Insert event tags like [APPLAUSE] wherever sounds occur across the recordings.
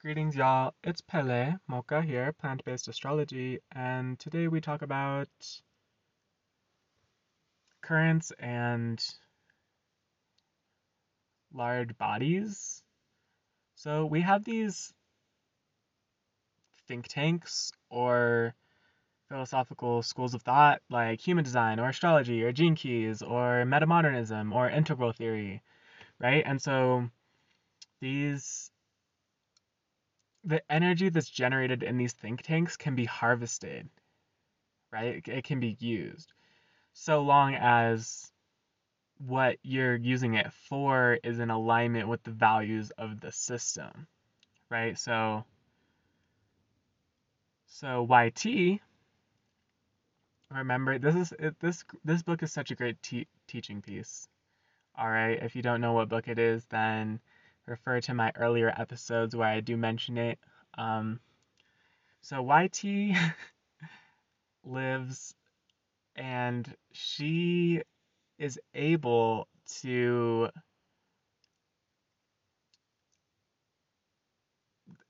Greetings, y'all. It's Pele Mocha here, plant based astrology, and today we talk about currents and large bodies. So we have these think tanks or philosophical schools of thought like human design or astrology or gene keys or metamodernism or integral theory, right? And so these the energy that's generated in these think tanks can be harvested, right? It can be used so long as what you're using it for is in alignment with the values of the system, right? So, so YT. Remember, this is this this book is such a great te- teaching piece. All right, if you don't know what book it is, then refer to my earlier episodes where I do mention it. Um, so YT [LAUGHS] lives and she is able to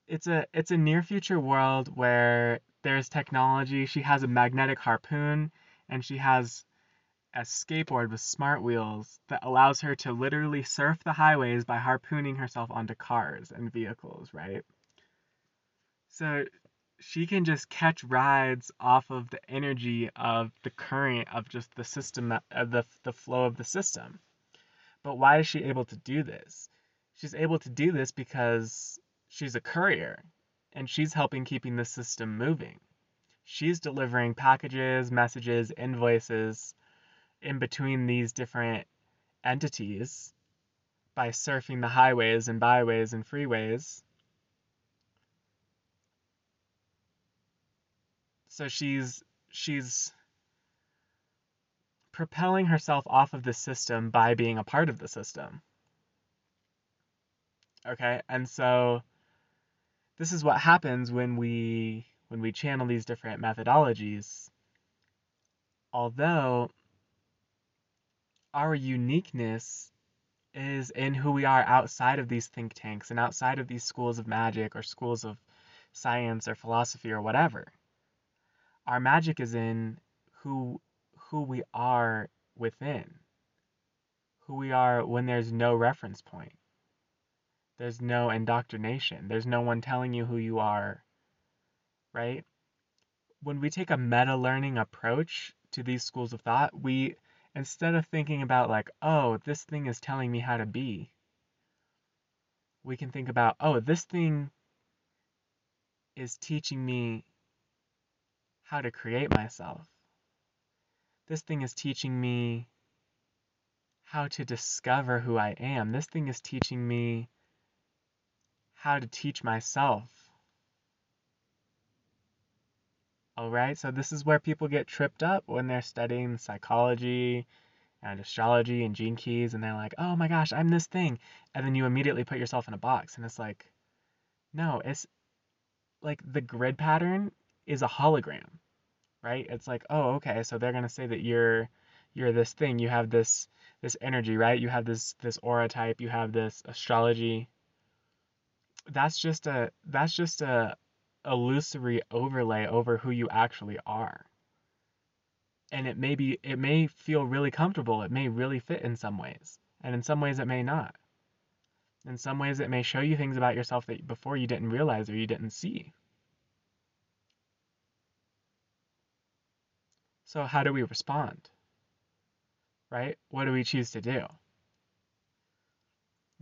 it's a it's a near future world where there's technology she has a magnetic harpoon and she has a skateboard with smart wheels that allows her to literally surf the highways by harpooning herself onto cars and vehicles, right? So she can just catch rides off of the energy of the current of just the system of the the flow of the system. But why is she able to do this? She's able to do this because she's a courier and she's helping keeping the system moving. She's delivering packages, messages, invoices in between these different entities by surfing the highways and byways and freeways. So she's she's propelling herself off of the system by being a part of the system. Okay? And so this is what happens when we when we channel these different methodologies. Although our uniqueness is in who we are outside of these think tanks and outside of these schools of magic or schools of science or philosophy or whatever. Our magic is in who who we are within. Who we are when there's no reference point. There's no indoctrination. There's no one telling you who you are. Right? When we take a meta learning approach to these schools of thought, we instead of thinking about like, oh, this thing is telling me how to be, we can think about, oh, this thing is teaching me how to create myself. This thing is teaching me how to discover who I am. This thing is teaching me how to teach myself. All right, so this is where people get tripped up when they're studying psychology and astrology and gene keys, and they're like, oh my gosh, I'm this thing. And then you immediately put yourself in a box, and it's like, no, it's like the grid pattern is a hologram, right? It's like, oh, okay, so they're gonna say that you're you're this thing, you have this this energy, right? You have this this aura type, you have this astrology. That's just a that's just a illusory overlay over who you actually are. And it may be it may feel really comfortable, it may really fit in some ways, and in some ways it may not. In some ways it may show you things about yourself that before you didn't realize or you didn't see. So how do we respond? Right? What do we choose to do?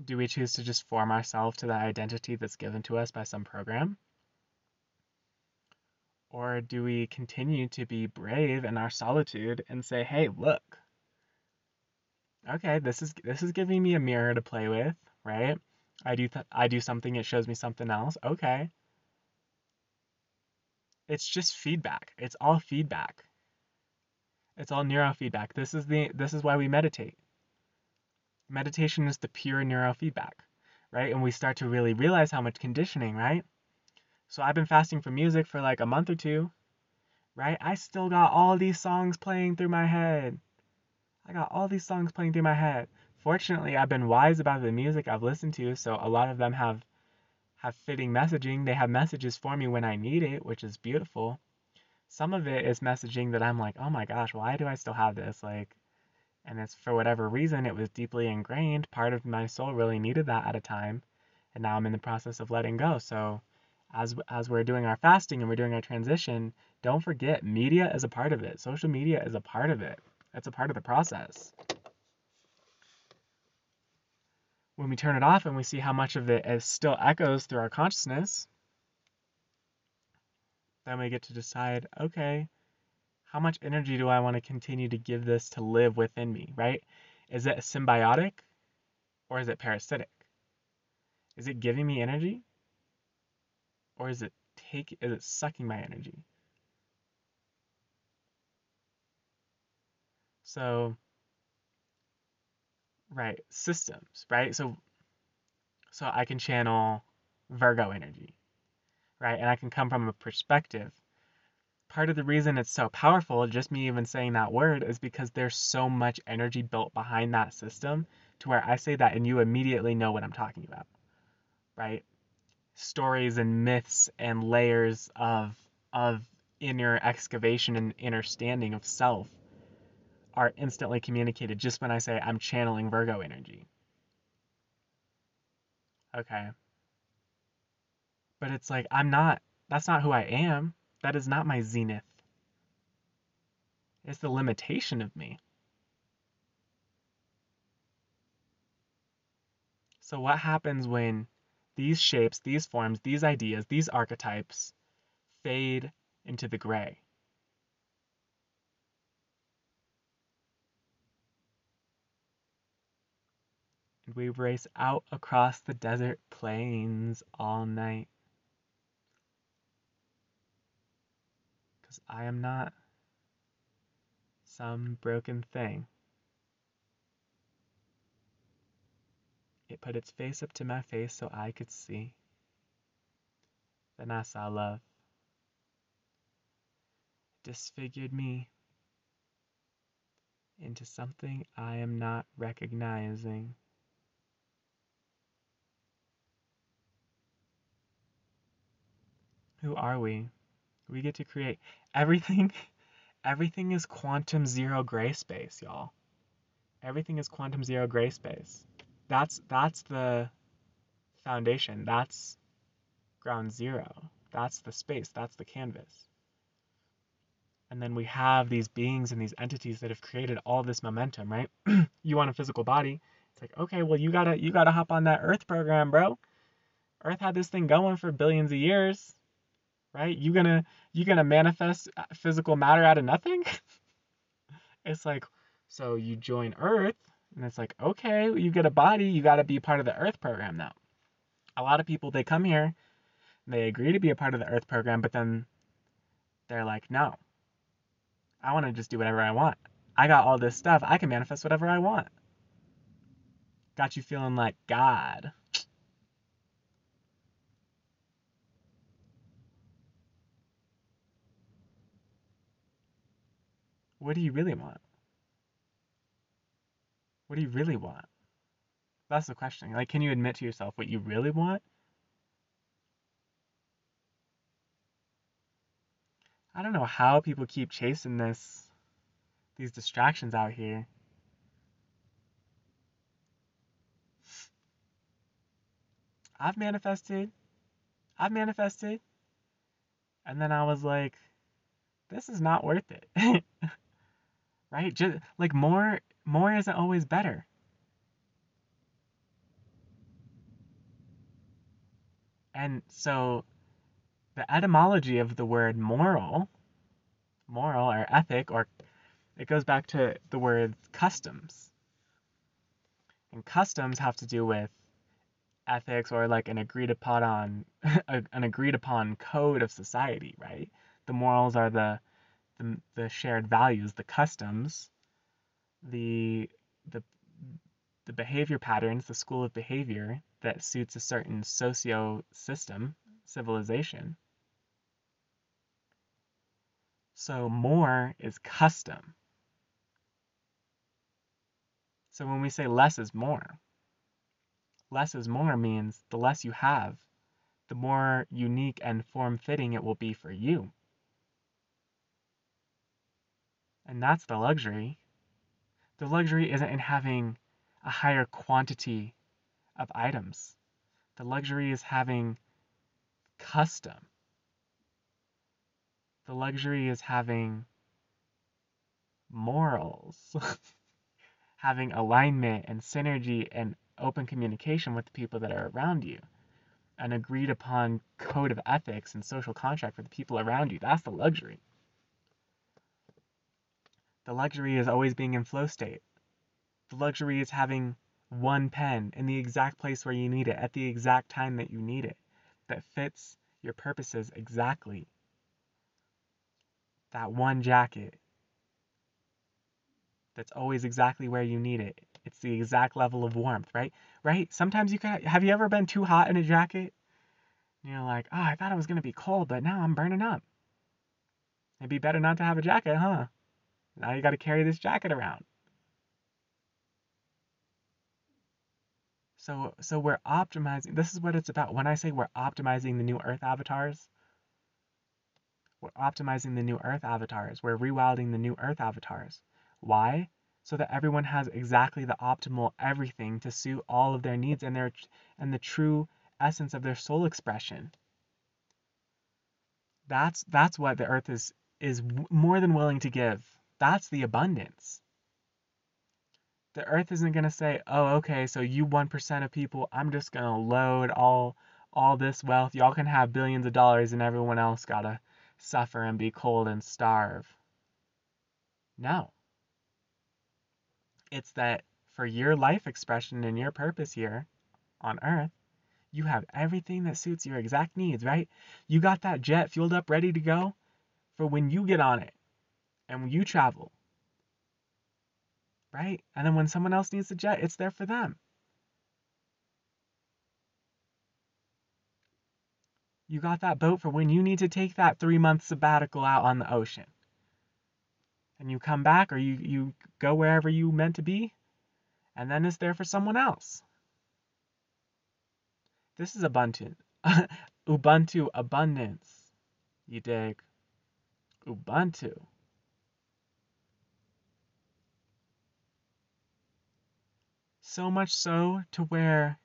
Do we choose to just form ourselves to the identity that's given to us by some program? Or do we continue to be brave in our solitude and say, "Hey, look. Okay, this is this is giving me a mirror to play with, right? I do th- I do something, it shows me something else. Okay. It's just feedback. It's all feedback. It's all neurofeedback. This is the this is why we meditate. Meditation is the pure neurofeedback, right? And we start to really realize how much conditioning, right? So I've been fasting from music for like a month or two, right? I still got all these songs playing through my head. I got all these songs playing through my head. Fortunately, I've been wise about the music I've listened to, so a lot of them have have fitting messaging. They have messages for me when I need it, which is beautiful. Some of it is messaging that I'm like, oh my gosh, why do I still have this? Like, and it's for whatever reason, it was deeply ingrained. Part of my soul really needed that at a time. And now I'm in the process of letting go. So, as, as we're doing our fasting and we're doing our transition, don't forget media is a part of it. Social media is a part of it. It's a part of the process. When we turn it off and we see how much of it is still echoes through our consciousness, then we get to decide, okay, how much energy do I want to continue to give this to live within me, right? Is it symbiotic or is it parasitic? Is it giving me energy or is it take is it sucking my energy? So right, systems, right? So so I can channel Virgo energy, right? And I can come from a perspective part of the reason it's so powerful, just me even saying that word, is because there's so much energy built behind that system to where I say that and you immediately know what I'm talking about, right? Stories and myths and layers of of inner excavation and inner standing of self are instantly communicated just when I say I'm channeling Virgo energy. Okay. But it's like I'm not that's not who I am. That is not my zenith. It's the limitation of me. So, what happens when these shapes, these forms, these ideas, these archetypes fade into the gray? And we race out across the desert plains all night. Because I am not some broken thing. It put its face up to my face so I could see. Then I saw love. Disfigured me into something I am not recognizing. Who are we? We get to create everything [LAUGHS] everything is quantum zero gray space, y'all. Everything is quantum zero gray space. That's that's the foundation. That's ground zero. That's the space. That's the canvas. And then we have these beings and these entities that have created all this momentum, right? [CLEARS THROAT] you want a physical body. It's like, okay, well you gotta you gotta hop on that Earth program, bro. Earth had this thing going for billions of years right? You gonna you gonna manifest physical matter out of nothing? [LAUGHS] it's like so you join Earth, and it's like okay, you get a body, you got to be part of the Earth program now. A lot of people they come here, they agree to be a part of the Earth program, but then they're like, no, I want to just do whatever I want. I got all this stuff, I can manifest whatever I want. Got you feeling like God. What do you really want? What do you really want? That's the question. Like, can you admit to yourself what you really want? I don't know how people keep chasing this, these distractions out here. I've manifested. I've manifested. And then I was like, this is not worth it. [LAUGHS] right? Just like more more isn't always better. And so the etymology of the word moral, moral or ethic or it goes back to the word customs. And customs have to do with ethics or like an agreed upon [LAUGHS] an agreed upon code of society, right? The morals are the the, the shared values, the customs, the the the behavior patterns, the school of behavior that suits a certain socio system, civilization. So more is custom. So when we say less is more, less is more means the less you have, the more unique and form fitting it will be for you. And that's the luxury. The luxury isn't in having a higher quantity of items. The luxury is having custom. The luxury is having morals, [LAUGHS] having alignment and synergy and open communication with the people that are around you, an agreed upon code of ethics and social contract for the people around you. That's the luxury. The luxury is always being in flow state. The luxury is having one pen in the exact place where you need it at the exact time that you need it that fits your purposes exactly. That one jacket that's always exactly where you need it. It's the exact level of warmth, right? Right? Sometimes you can have you ever been too hot in a jacket? And you're like, oh, I thought it was gonna be cold, but now I'm burning up. It'd be better not to have a jacket, huh? Now you gotta carry this jacket around. So so we're optimizing. This is what it's about. When I say we're optimizing the new Earth avatars, we're optimizing the new Earth avatars. We're rewilding the new Earth avatars. Why? So that everyone has exactly the optimal everything to suit all of their needs and their and the true essence of their soul expression. That's that's what the earth is is more than willing to give. That's the abundance. The earth isn't going to say, "Oh, okay, so you 1% of people, I'm just going to load all all this wealth. Y'all can have billions of dollars and everyone else got to suffer and be cold and starve." No. It's that for your life expression and your purpose here on earth, you have everything that suits your exact needs, right? You got that jet fueled up, ready to go for when you get on it and you travel, right? And then when someone else needs the jet, it's there for them. You got that boat for when you need to take that three month sabbatical out on the ocean. And you come back or you, you go wherever you meant to be, and then it's there for someone else. This is Ubuntu. [LAUGHS] Ubuntu abundance. You dig? Ubuntu. So much so to where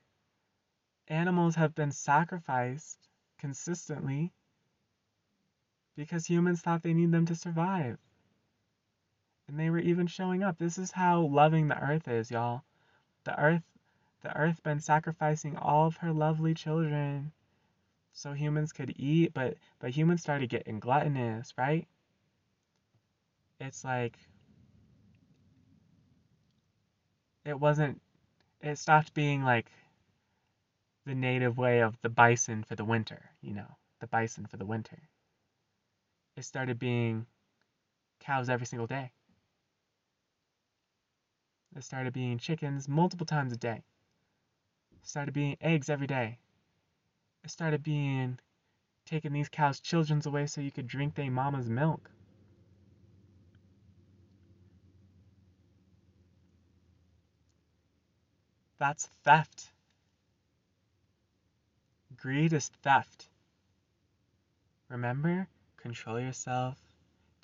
animals have been sacrificed consistently because humans thought they need them to survive. And they were even showing up. This is how loving the earth is, y'all. The earth the earth been sacrificing all of her lovely children so humans could eat, but but humans started getting gluttonous, right? It's like it wasn't it stopped being like the native way of the bison for the winter, you know, the bison for the winter. It started being cows every single day. It started being chickens multiple times a day It started being eggs every day. It started being taking these cows' children's away so you could drink their mama's milk. That's theft. Greed is theft. Remember, control yourself.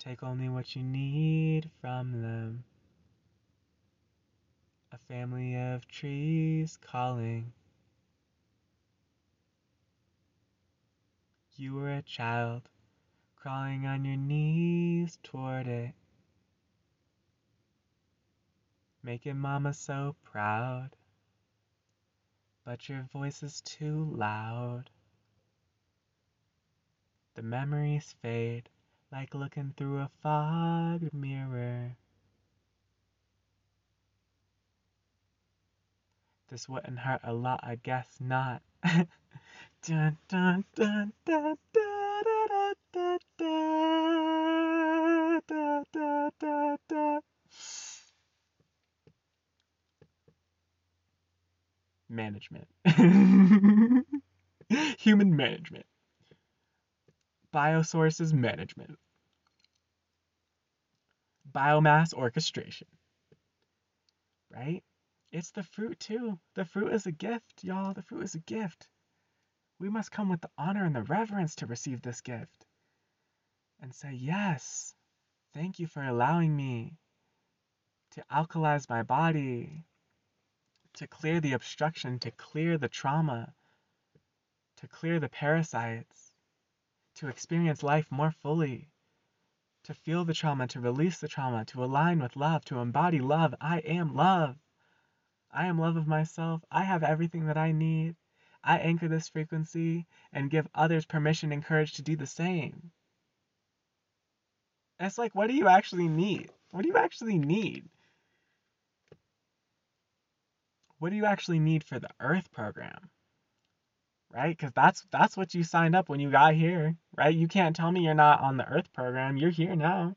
Take only what you need from them a family of trees calling. You were a child, crawling on your knees toward it, making mama so proud. But your voice is too loud. The memories fade like looking through a fogged mirror. This wouldn't hurt a lot, I guess not. [LAUGHS] dun, dun, dun, dun, Management. [LAUGHS] Human management. Biosources management. Biomass orchestration. Right? It's the fruit too. The fruit is a gift, y'all. The fruit is a gift. We must come with the honor and the reverence to receive this gift and say, Yes, thank you for allowing me to alkalize my body, to clear the obstruction, to clear the trauma, to clear the parasites, to experience life more fully, to feel the trauma, to release the trauma, to align with love, to embody love. I am love. I am love of myself. I have everything that I need. I anchor this frequency and give others permission and courage to do the same. it's like, what do you actually need? What do you actually need? What do you actually need for the Earth program? Right? Because that's that's what you signed up when you got here, right? You can't tell me you're not on the Earth program. You're here now.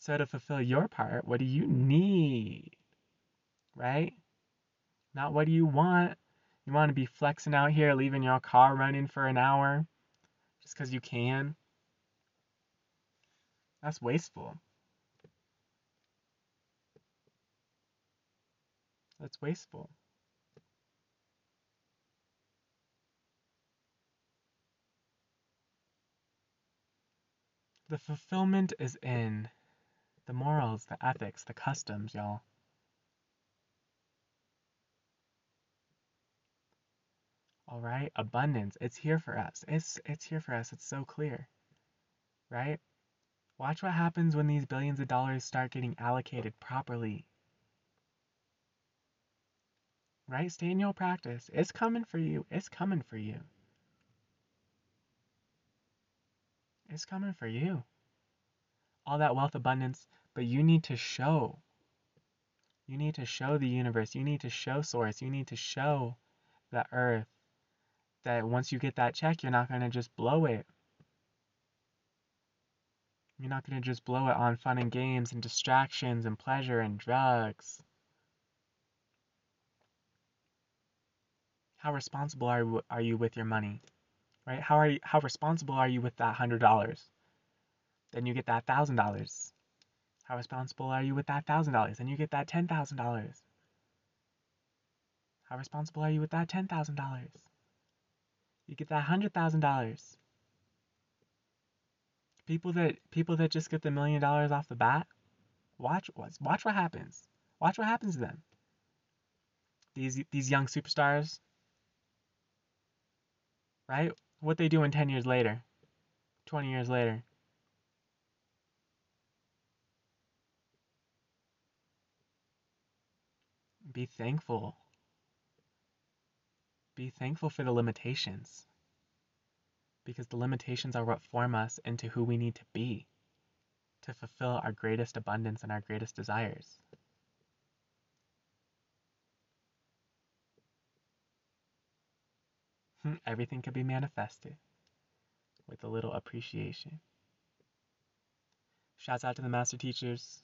So to fulfill your part, what do you need? Right? Not what do you want? You want to be flexing out here, leaving your car running for an hour just because you can? That's wasteful. That's wasteful. The fulfillment is in the morals, the ethics, the customs, y'all. All right, abundance. It's here for us. It's it's here for us. It's so clear. Right? Watch what happens when these billions of dollars start getting allocated properly. Right? Stay in your practice. It's coming for you. It's coming for you. It's coming for you. All that wealth abundance, but you need to show. You need to show the universe. You need to show source. You need to show the earth that once you get that check, you're not going to just blow it. You're not going to just blow it on fun and games and distractions and pleasure and drugs. How responsible are you, are you with your money? Right? How are you how responsible are you with that $100? Then you get that $1,000. How responsible are you with that $1,000? Then you get that $10,000. How responsible are you with that $10,000? You get that hundred thousand dollars. People that people that just get the million dollars off the bat, watch watch what happens. Watch what happens to them. These these young superstars, right? What they do in 10 years later, 20 years later. Be thankful be thankful for the limitations. Because the limitations are what form us into who we need to be to fulfill our greatest abundance and our greatest desires. Mm, everything can be manifested with a little appreciation. Shouts out to the master teachers.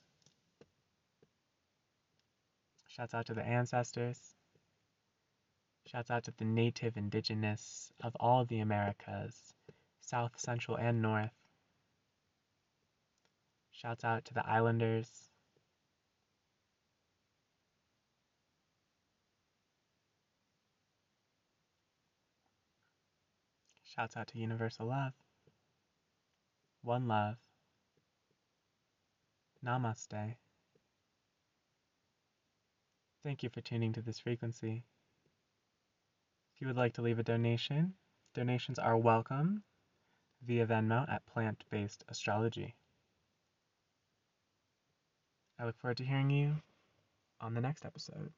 Shouts out to the ancestors. Shouts out to the native indigenous of all the Americas, South, Central, and North. Shouts out to the islanders. Shouts out to Universal Love. One Love. Namaste. Thank you for tuning to this frequency If you would like to leave a donation, donations are welcome via Venmo at Plant Based Astrology. I look forward to hearing you on the next episode.